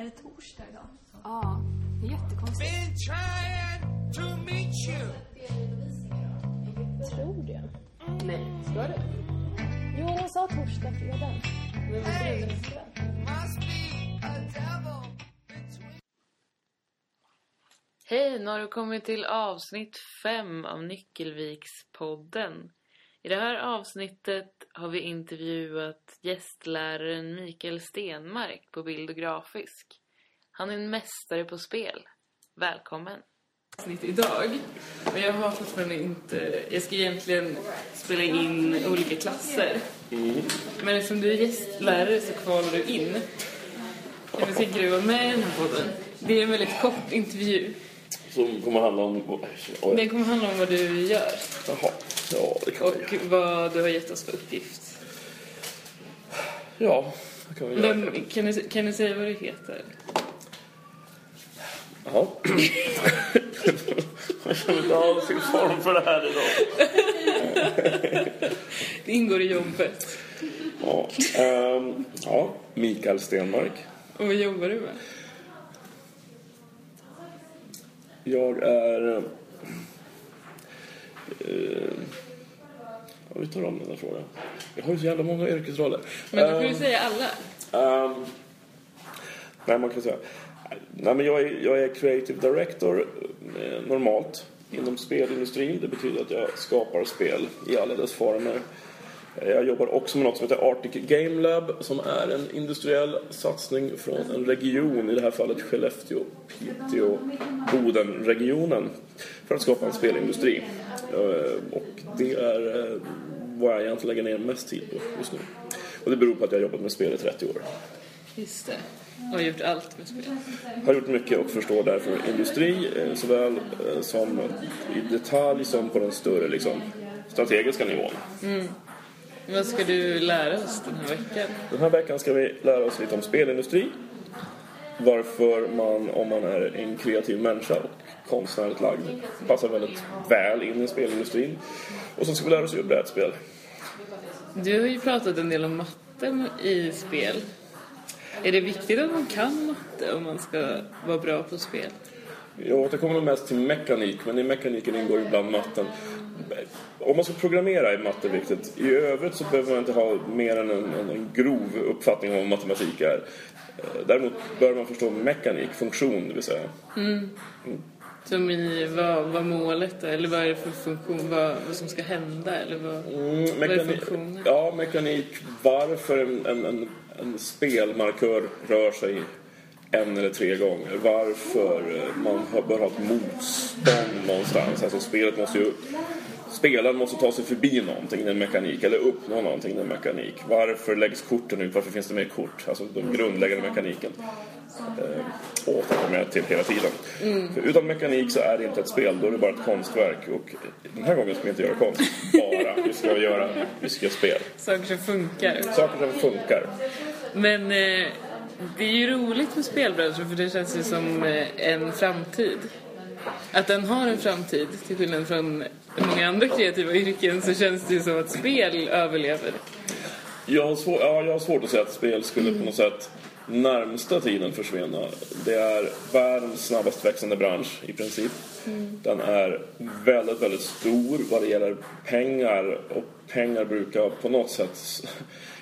Är det torsdag idag? Ja, det är jättekonstigt. Been trying to meet you. Tror det. Nej, ska det? Jo, hon sa torsdag, fredag. Men vad är det? Must be a devil between. Hej, nu har du kommit till avsnitt 5 av Nyckelvikspodden. I det här avsnittet har vi intervjuat gästläraren Mikael Stenmark på bild och grafisk. Han är en mästare på spel. Välkommen! Avsnitt idag, men jag har fortfarande inte... Jag ska egentligen spela in olika klasser. Men eftersom du är gästlärare så kvalar du in. Du tänka dig att vara med i den här podden? Det är en väldigt kort intervju. Som kommer handla om... Den kommer handla om vad du gör Jaha, ja det kan och göra. vad du har gett oss för uppgift. Ja, det kan vi göra. Men, kan, du, kan du säga vad du heter? Jaha. Jag känner inte alls i form för det här idag. Det ingår i jobbet. Ja, ehm, ja Mikael Stenmark. Och vad jobbar du med? Jag är... Eh, ja, vi tar om den här frågan. Jag har ju så jävla många yrkesroller. Men då får du Ehm, säga alla. Ehm, nej, man kan säga... Nej, men jag, är, jag är creative director eh, normalt inom spelindustrin. Det betyder att jag skapar spel i alla dess former. Jag jobbar också med något som heter Arctic Game Lab som är en industriell satsning från en region, i det här fallet Skellefteå, Piteå, Boden-regionen för att skapa en spelindustri. Eh, Och det är eh, vad jag egentligen lägger ner mest tid på just nu. Och det beror på att jag har jobbat med spel i 30 år. Just det. Och har gjort allt med spel. Har gjort mycket och förstår därför industri eh, såväl som i detalj som på den större liksom, strategiska nivån. Vad ska du lära oss den här veckan? Den här veckan ska vi lära oss lite om spelindustri. Varför man, om man är en kreativ människa och konstnärligt lagd, passar väldigt väl in i spelindustrin. Och så ska vi lära oss göra brädspel. Du har ju pratat en del om matte i spel. Är det viktigt att man kan matte om man ska vara bra på spel? Jag återkommer nog mest till mekanik, men i mekaniken ingår ibland matten. Om man ska programmera är matte viktigt. I övrigt så behöver man inte ha mer än en, en, en grov uppfattning om vad matematik är. Eh, Däremot bör man förstå mekanik, funktion det vill säga. Som i vad, vad målet är, eller vad är det för funktion, vad, vad som ska hända eller vad, Mm, vad är mekani- funktionen? ja, mekanik. Varför en, en, en, en spelmarkör rör sig en eller tre gånger. Varför man bör ha ett motstånd någonstans. Alltså spelet måste ju... Spelaren måste ta sig förbi någonting, en mekanik. Eller uppnå någonting, en mekanik. Varför läggs korten ut? Varför finns det mer kort? Alltså den grundläggande mekaniken. Eh, återkommer jag till hela tiden. För utan mekanik så är det inte ett spel, då är det bara ett konstverk. Och den här gången ska vi inte göra konst, bara. Vi ska göra, vi ska göra spel. Saker som funkar. Saker som funkar. Men eh, det är ju roligt med spelbranschen för det känns ju som eh, en framtid. Att den har en framtid, till skillnad från många andra kreativa yrken så känns det ju som att spel överlever. Jag har, svår, ja, jag har svårt att säga att spel skulle på något sätt närmsta tiden försvinna. Det är världens snabbast växande bransch i princip. Den är väldigt, väldigt stor vad det gäller pengar och pengar brukar på något sätt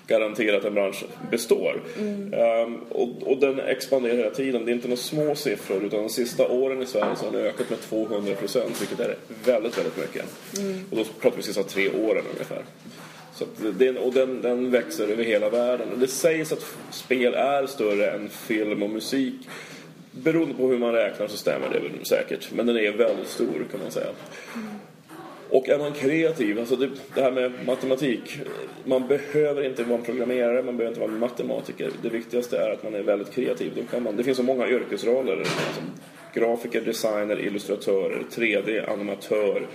garantera att en bransch består. Ehm, och, och den expanderar hela tiden. Det är inte några små siffror utan de sista åren i Sverige så har den ökat med 200 procent vilket är väldigt, väldigt mycket. Och då pratar vi sista tre åren ungefär. Så det, och den, den växer över hela världen. Och det sägs att spel är större än film och musik. Beroende på hur man räknar så stämmer det väl säkert. Men den är väldigt stor kan man säga. Och är man kreativ, alltså det, det här med matematik. Man behöver inte vara en programmerare, man behöver inte vara en matematiker. Det viktigaste är att man är väldigt kreativ. Då kan man, det finns så många yrkesroller. Som grafiker, designer, illustratörer, 3D, animatör,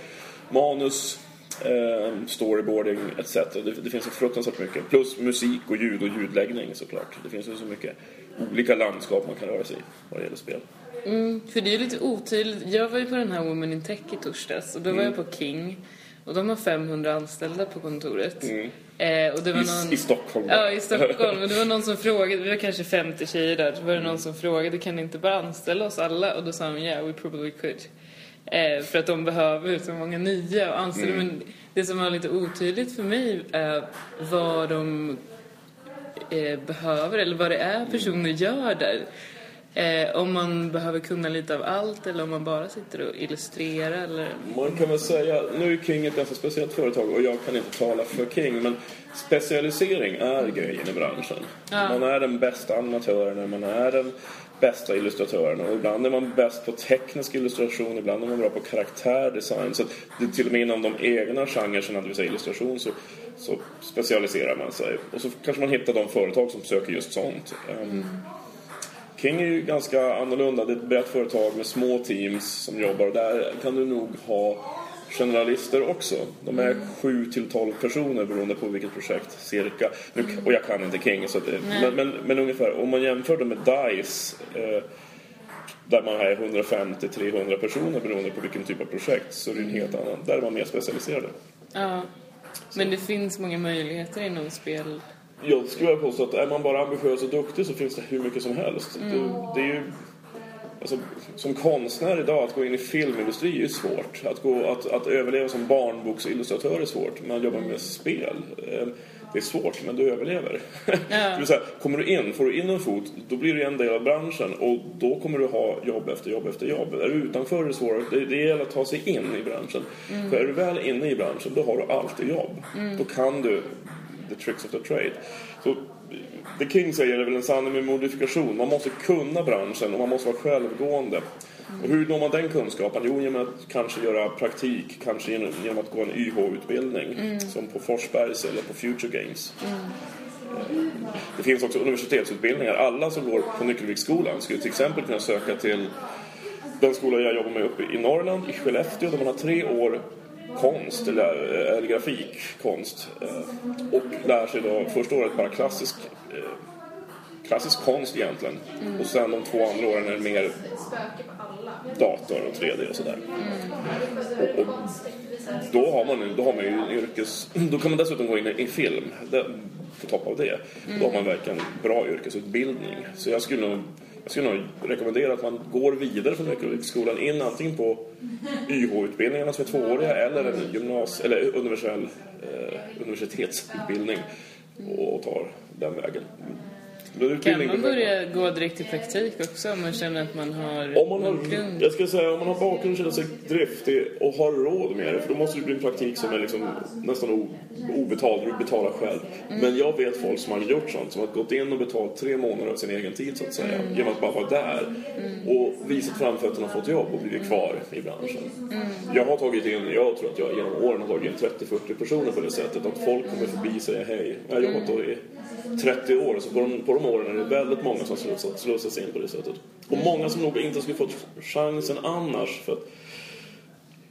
manus, eh, storyboarding etc. Det, det finns så fruktansvärt mycket. Plus musik och ljud och ljudläggning såklart. Det finns ju så mycket olika landskap man kan röra sig i vad det gäller spel. För det är lite otydligt. Jag var ju på den här Women in Tech i torsdags och då var jag på King. Och de har 500 anställda på kontoret. Eh, och det var I, någon... I Stockholm. Ja, i Stockholm. Och det var någon som frågade, vi var kanske 50 tjejer där, så var det någon som frågade, kan ni inte bara anställa oss alla? Och då sa de, yeah, we probably could. Eh, för att de behöver så många nya och anställa. Men det som var lite otydligt för mig är vad de eh, behöver, eller vad det är personer gör där. Eh, om man behöver kunna lite av allt eller om man bara sitter och illustrerar eller... Man kan väl säga, nu är King ett ganska speciellt företag och jag kan inte tala för King men specialisering är grejen i branschen. Man är den bästa animatören, man är den bästa illustratören och ibland är man bäst på teknisk illustration, ibland är man bra på karaktärdesign. Så det är till och med inom de egna genrerna, det vill säga illustration, så, så specialiserar man sig. Och så kanske man hittar de företag som söker just sånt. Ehm, King är ju ganska annorlunda. Det är ett brett företag med små teams som jobbar. Där kan du nog ha generalister också. De är 7 till 12 personer beroende på vilket projekt cirka. Nu, och jag kan inte King, så det, men, men, men ungefär. Om man jämför det med DICE eh, där man är 150-300 personer beroende på vilken typ av projekt så är det en helt annan. Där är man mer specialiserade. Ja. Men det finns många möjligheter inom spel. Jag skulle vilja påstå att är man bara ambitiös och duktig så finns det hur mycket som helst. Det, det är ju, alltså, som konstnär idag, att gå in i filmindustri är ju svårt. Att, gå, att, att överleva som barnboksillustratör är svårt. Man jobbar med spel. Det är svårt, men du överlever. Det vill säga, kommer du in, får du in en fot, då blir du en del av branschen och då kommer du ha jobb efter jobb efter jobb. Är du utanför är det svårare. Det, det gäller att ta sig in i branschen. För är du väl inne i branschen, då har du alltid jobb. Då kan du the tricks of the trade. Så det King säger är väl en sanning med modifikation. Man måste kunna branschen och man måste vara självgående. Och hur når man den kunskapen? Jo, genom att kanske göra praktik, kanske genom, att gå en YH-utbildning som på Forsbergs eller på Future Games. Det finns också universitetsutbildningar. Alla som går på Nyckelviksskolan skulle till exempel kunna söka till den skola jag jobbar med uppe i Norrland, i Skellefteå, där man har tre år konst, eller, eller grafikkonst. eh, Och lär sig då första året bara klassisk, eh, klassisk konst egentligen. Och sen de två andra åren är det mer dator och 3D och sådär. Och, och då har man, då har man ju en yrkes... Då kan man dessutom gå in i film. Det, på topp av det. Då har man verkligen bra yrkesutbildning. Så jag skulle nog, jag skulle nog rekommendera att man går vidare från Nyckelviksskolan in antingen på YH-utbildningarna som är tvååriga eller en gymnas eller universell eh, universitetsutbildning och tar den vägen. Kan man börja gå direkt till praktik också om man känner att man har om man har, någon grund? jag ska säga, om man har bakgrund, känner sig driftig och har råd med det, för då måste det bli en praktik som är liksom nästan obetald, du betalar själv. Men jag vet folk som har gjort sånt, som har gått in och betalt tre månader av sin egen tid så att säga, genom att bara vara där och visat framfötterna och fått jobb och blivit kvar i branschen. Jag har tagit in, jag tror att jag genom åren har tagit in 30-40 personer på det sättet, att folk kommer förbi och säger hej. Jag har jobbat då i 30 år, så på de, på de åren är det väldigt många som slussas, slussas in på det sättet. Och många som nog inte skulle fått chansen annars, för att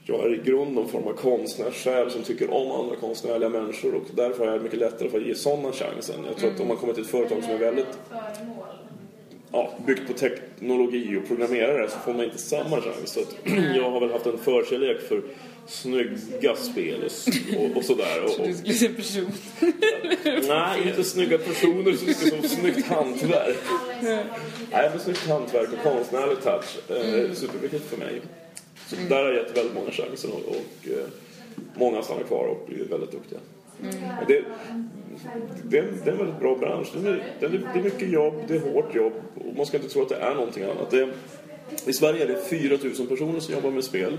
jag är i grunden någon form av konstnärssjäl som tycker om andra konstnärliga människor och därför är det mycket lättare för att ge sådana chansen. Jag tror att om man kommer till ett företag som är väldigt ja, byggt på teknologi och programmerare så får man inte samma chans. Så att jag har väl haft en förkärlek för snygga spel och, och, och sådär. Och, och, Du skulle säga person. nej, inte snygga personer så mycket som snyggt hantverk. Nej, men snyggt hantverk och konstnärlig touch är superviktigt för mig. Så där har jag gett väldigt många chanser och, och eh, många stannar kvar och blir väldigt duktiga. Och Det, det, är, det är en väldigt bra bransch. Det är, det, är, det är mycket jobb, det är hårt jobb och man ska inte tro att det är någonting annat. Det, I Sverige är det 4 000 personer som jobbar med spel.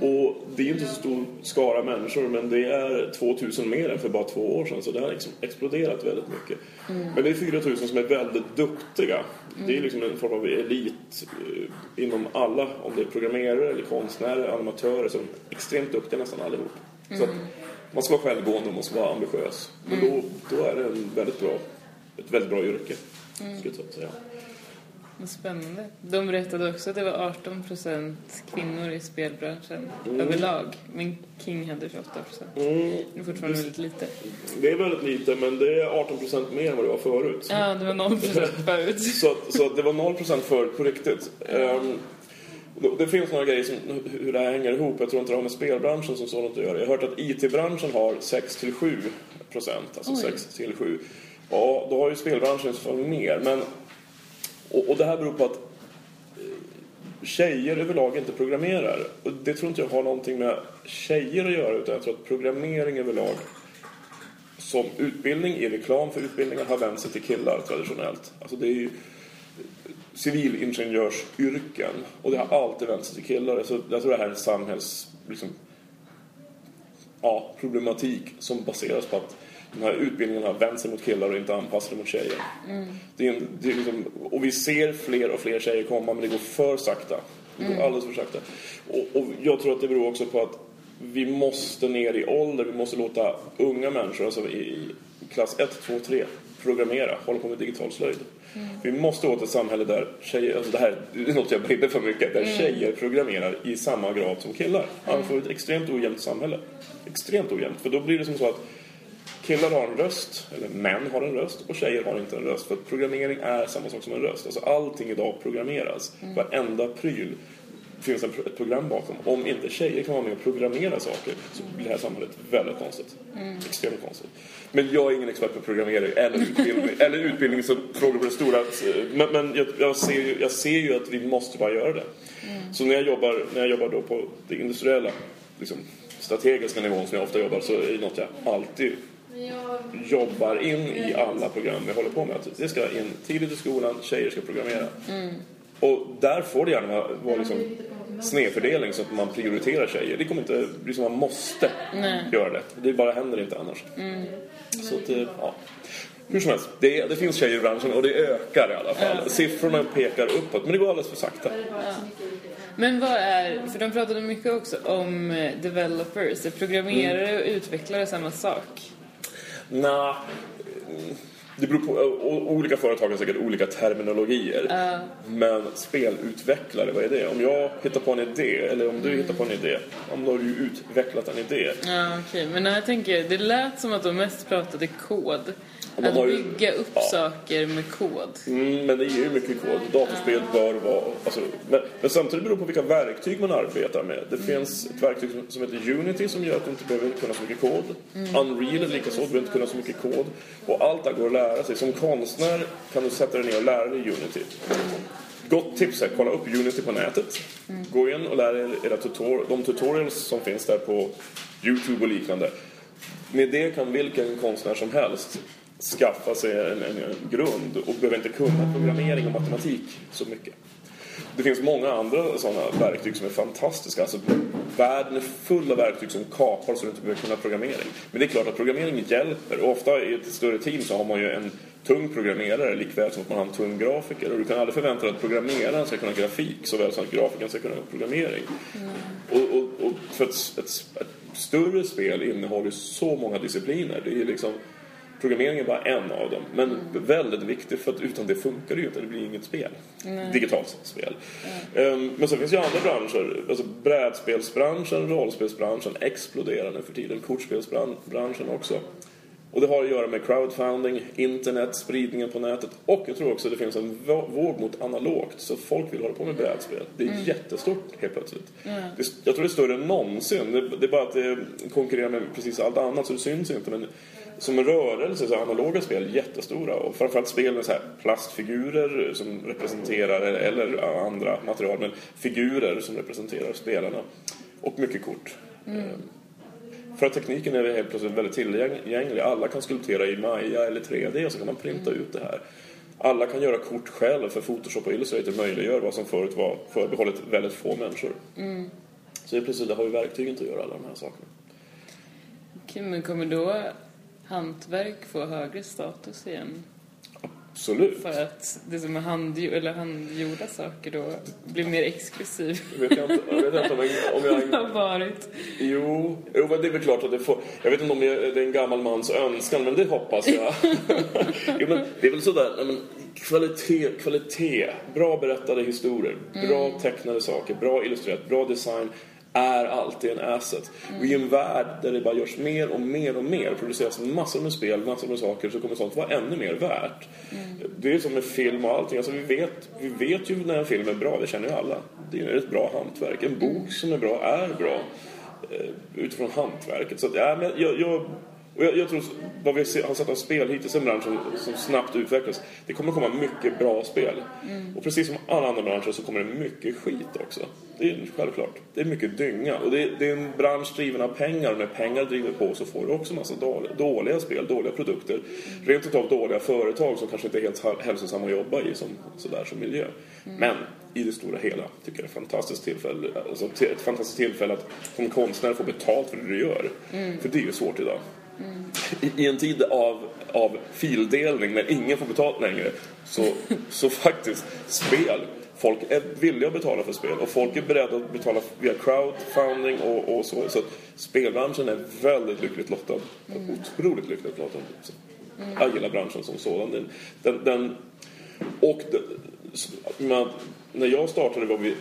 Och det är inte så stor skara människor men det är 2 000 mer än för bara två år sedan. Så det har liksom exploderat väldigt mycket. Men det är 4 000 som är väldigt duktiga. Det är liksom en form av elit eh, inom alla. Om det är programmerare eller konstnärer, animatörer. Så är extremt duktiga nästan allihop. Så att man ska vara självgående och man ska vara ambitiös. Men då, då är det en väldigt bra, ett väldigt bra yrke. Skulle jag säga. Vad spännande. De berättade också att det var 18 procent kvinnor i spelbranschen överlag. Men King hade 28 procent. Mm. Det är fortfarande väldigt lite. Det är väldigt lite men det är 18 procent mer än vad det var förut. Ja, det var 0 procent förut. Så, att, så att det var 0 procent förut på riktigt. Och Det finns några grejer som hur det här hänger ihop. Jag tror inte det har med spelbranschen som sådant att göra. Jag har hört att IT-branschen har 6-7 procent. Alltså 6-7. Ja, då har ju spelbranschen i så fall mer. Men, och, och det här beror på att eh, tjejer överlag inte programmerar. Och det tror inte jag har någonting med tjejer att göra utan jag tror att programmering överlag som utbildning i reklam för utbildningar har vänt sig till killar traditionellt. Alltså det är ju civilingenjörsyrken och det har alltid vänt sig till killar. Så jag tror det här är en samhälls... Liksom, ja, problematik som baseras på att de här utbildningarna vänt sig mot killar och inte anpassade mot tjejer. Det är en, det är liksom, och vi ser fler och fler tjejer komma men det går för sakta. Det går alldeles för sakta. Och, och jag tror att det beror också på att vi måste ner i ålder, vi måste låta unga människor, alltså i klass 1, 2, 3, programmera, hålla på med digital slöjd. Vi måste åt ett samhälle där tjejer, alltså det här är något jag brinner för mycket, där tjejer programmerar i samma grad som killar. Annars får vi ett extremt ojämnt samhälle. Extremt ojämnt, för då blir det som så att killar har en röst, eller män har en röst och tjejer har inte en röst. För att programmering är samma sak som en röst. Alltså allting idag programmeras. Varenda pryl finns en, ett program bakom. Om inte tjejer kan vara med och programmera saker så blir det här samhället väldigt konstigt. Extremt konstigt. Men jag är ingen expert på programmering eller utbildning, eller utbildning så frågor på det stora. Men, men jag, jag, ser ju, jag ser ju att vi måste bara göra det. Så när jag jobbar, när jag jobbar då på det industriella, liksom, strategiska nivån som jag ofta jobbar så är det något jag alltid jobbar in i alla program vi håller på med. Att Det ska in tidigt i skolan, tjejer ska programmera. Och där får det gärna vara, liksom snedfördelning så att man prioriterar tjejer. Det kommer inte bli som man måste göra det. Det bara händer inte annars. Så att, eh, ja. Hur som helst, det, det finns tjejer i branschen och det ökar i alla fall. Siffrorna pekar uppåt, men det går alldeles för sakta. Men vad är, för de pratade mycket också om eh, developers, är programmerare och utvecklare samma sak? Nja, det beror på. Olika företag har säkert olika terminologier. Men spelutvecklare, vad är det? Om jag hittar på en idé, eller om du hittar på en idé, om då har du utvecklat en idé. Ja, okej. Men när jag tänker, det lät som att de mest pratade kod. Att har ju- bygga upp ja. saker med kod. Mm, men det är ju mycket kod. Datorspel bör vara... Alltså, men, men samtidigt beror det på vilka verktyg man arbetar med. Det finns ett verktyg som, som heter Unity som gör att du inte behöver kunna så mycket kod. Unreal är likaså, du behöver inte kunna så mycket kod. Och allt det går att lära sig. Som konstnär kan du sätta dig ner och lära dig Unity. Gott tips är kolla upp Unity på nätet. Gå in och lär er era tutor de tutorials som finns där på Youtube och liknande. Med det kan vilken konstnär som helst skaffa sig en, en, en grund och behöver inte kunna programmering och matematik så mycket. Det finns många andra sådana verktyg som är fantastiska. Alltså, världen är full av verktyg som kapar så du inte behöver kunna programmering. Men det är klart att programmering hjälper. Och ofta i ett större team så har man ju en tung programmerare likväl som att man har en tung grafiker. Och du kan aldrig förvänta dig att programmeraren ska kunna grafik såväl som att grafikern ska kunna programmering. Och, och, och för ett, ett, ett större spel innehåller så många discipliner. Det är liksom Programmering är bara en av dem, men väldigt viktig för att utan det funkar det ju inte. Det blir inget spel. Digitalt spel. Ehm, men sen finns ju andra branscher. Alltså brädspelsbranschen, rollspelsbranschen exploderar nu för tiden. Kortspelsbranschen också. Och det har att göra med crowdfunding, internet, spridningen på nätet och jag tror också det finns en vå- våg mot analogt så folk vill hålla på med brädspel. Det är jättestort helt plötsligt. Det är, jag tror det är större än någonsin. Det, det är bara att det konkurrerar med precis allt annat så det syns inte. Men som en rörelse så är analoga spel jättestora och framförallt spel med så här plastfigurer som representerar, eller, andra material, men figurer som representerar spelarna. Och mycket kort. Ehm, för att tekniken är helt plötsligt väldigt tillgänglig. Alla kan skulptera i Maya eller 3D och så kan man printa ut det här. Alla kan göra kort själv för Photoshop och Illustrator möjliggör vad som förut var förbehållet väldigt få människor. Så helt plötsligt har vi verktygen till att göra alla de här sakerna. Okej, men kommer då hantverk få högre status igen? Absolut. För att det som är handgjorda, eller handgjorda saker då blir mer exklusivt Jag vet inte, jag vet inte om jag... Om jag har varit. Jo, jo, det är väl klart att det får... Jag vet inte om jag, det är en gammal mans önskan, men det hoppas jag. jo, men det är väl sådär, men kvalitet, kvalitet, bra berättade historier, bra tecknade saker, bra illustrerat, bra design är alltid en asset. Och i en värld där det bara görs mer och mer och mer, produceras massor med spel, massor med saker, så kommer sånt vara ännu mer värt. Det är som med film och allting. Alltså vi, vet, vi vet ju när en film är bra, det känner ju alla. Det är ett bra hantverk. En bok som är bra är bra eh, utifrån hantverket. Så att, ja, men jag, jag, och jag, jag tror vad vi har sett av spel hittills i en bransch som, som snabbt utvecklas. Det kommer komma mycket bra spel. Och precis som alla andra branscher så kommer det mycket skit också. Det är självklart. Det är mycket dynga. Och det, är- det är en bransch driven av pengar och när pengar driver på så får du också massa dåliga, dåliga spel, dåliga produkter. Rent utav dåliga företag som kanske inte är helt hä- hälsosamma att jobba i som, sådär som miljö. Men i det stora hela tycker jag det är ett fantastiskt tillfälle, alltså, ett fantastiskt tillfälle att som konstnär få betalt för det du gör. För det är ju svårt idag. I, I en tid av, av fildelning när ingen får betalt längre så, så faktiskt spel Folk är villiga att betala för spel och folk är beredda att betala via crowdfunding och, och så. Så att spelbranschen är väldigt lyckligt lottad. Otroligt lyckligt lottad. Så Jag gillar branschen som sådan. Den, den, den, och det, man, när jag startade var vi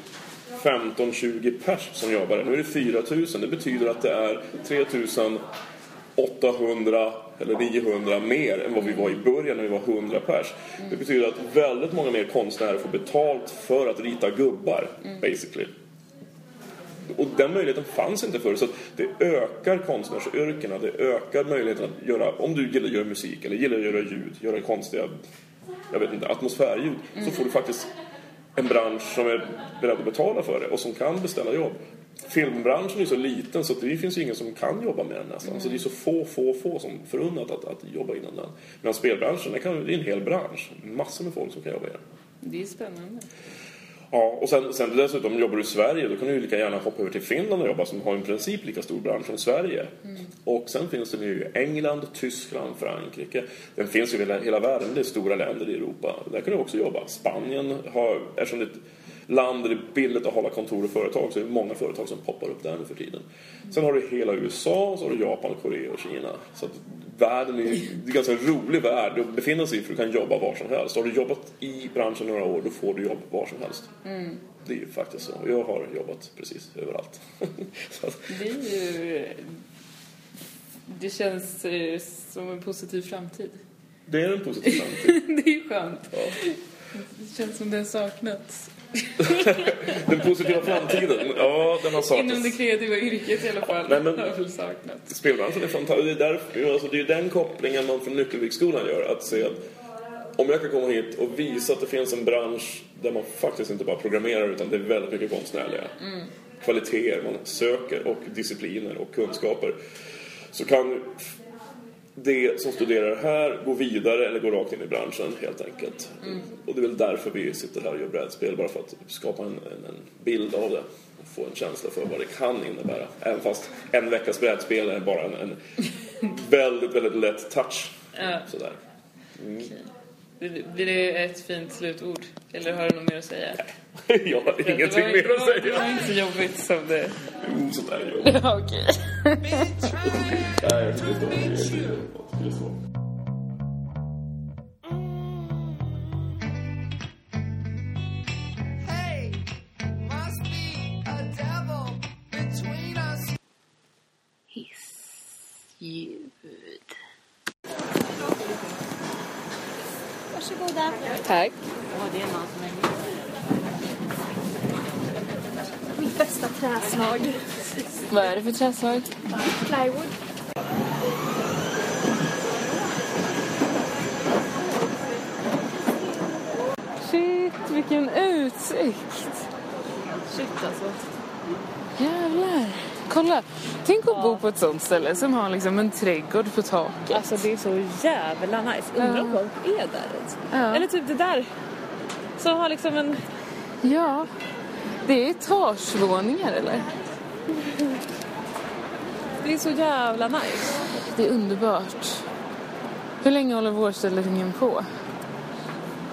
15-20 pers som jobbade. Nu är det 4 000. Det betyder att det är 3 800 eller 900 mer än vad vi var i början när vi var 100 pers. Det betyder att väldigt många mer konstnärer får betalt för att rita gubbar, basically. Och den möjligheten fanns inte förr. Så att det ökar konstnärsyrkena. Det ökar möjligheten att göra, om du gillar att göra musik eller gillar att göra ljud, göra konstiga, jag vet inte, atmosfärljud. Så får du faktiskt en bransch som är beredd att betala för det och som kan beställa jobb. Filmbranschen är så liten så det finns ju ingen som kan jobba med den nästan. Så det är så få, få, få som förunnat att, att jobba inom den. Medan spelbranschen, det, kan, det är en hel bransch. Massor med folk som kan jobba i den. Det är spännande. Ja, och sen, sen dessutom jobbar du i Sverige, då kan du ju lika gärna hoppa över till Finland och jobba som har en princip lika stor bransch som Sverige. Och sen finns den ju i England, Tyskland, Frankrike. Den finns ju i hela, hela världen, det är stora länder i Europa. Där kan du också jobba. Spanien har, eftersom det är ett land där det är billigt att hålla kontor och företag så är det många företag som poppar upp där nu för tiden. Sen har du hela USA, så har du Japan, Korea och Kina. Så att världen är, det är en ganska rolig värld att befinna sig i för du kan jobba var som helst. Har du jobbat i branschen några år, då får du jobb var som helst. Det är ju faktiskt så. Jag har jobbat precis överallt. att, Det är ju... Det känns eh, som en positiv framtid. det är en positiv framtid. det är skönt. Ja. Det känns som det har saknats. Den positiva framtiden, ja den har Inom det saknats. kreativa yrket i alla fall. Nej, men- saknats. Spelbranschen är fantastisk. Det är, därför, alltså, det är den kopplingen man från Nyckelviksskolan gör. Att se att om jag kan komma hit och visa att det finns en bransch där man faktiskt inte bara programmerar utan det är väldigt mycket konstnärliga kvaliteter man söker och discipliner och kunskaper. Så kan det som studerar här gå vidare eller gå rakt in i branschen helt enkelt. Och det är väl därför vi sitter här och gör brädspel. Bara för att skapa en, en, en bild av det. Och få en känsla för vad det kan innebära. Även fast en veckas brädspel är bara en, en väldigt, väldigt lätt touch. Ja. Sådär. Blir blir det ett fint slutord? Eller har du något mer att säga? Jag har Det ingenting var- mer att var- Det var säga. inte så jobbigt som det... Jo, sådär är det. Okej. Nej, träslag. Vad är det för träslag? Plywood. Shit, vilken utsikt! Shit alltså. Jävlar. Kolla. Tänk att bo på ett sånt ställe som har liksom en trädgård på taket. Alltså det är så jävla nice. Undrar om folk är där ens. Ja. Eller typ det där. Som har liksom en... Ja. Det är etagevåningar eller? Det är så jävla nice. Det är underbart. Hur länge håller vårställningen på?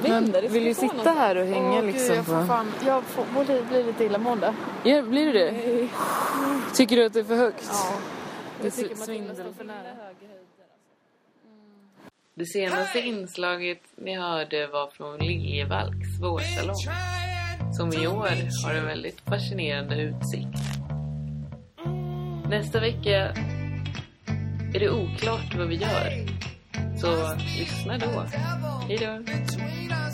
Man vill ju sitta här och hänga Åh, liksom Gud, jag får fan... Jag får, borde bli lite illamående. Ja, blir du det? Tycker du att det är för högt? Ja. Det Jag tycker Matilda står för nära. Det senaste inslaget ni hörde var från Liljevalchs vårsalong. Som i år har en väldigt fascinerande utsikt. Nästa vecka är det oklart vad vi gör. Så lyssna då. Hej då.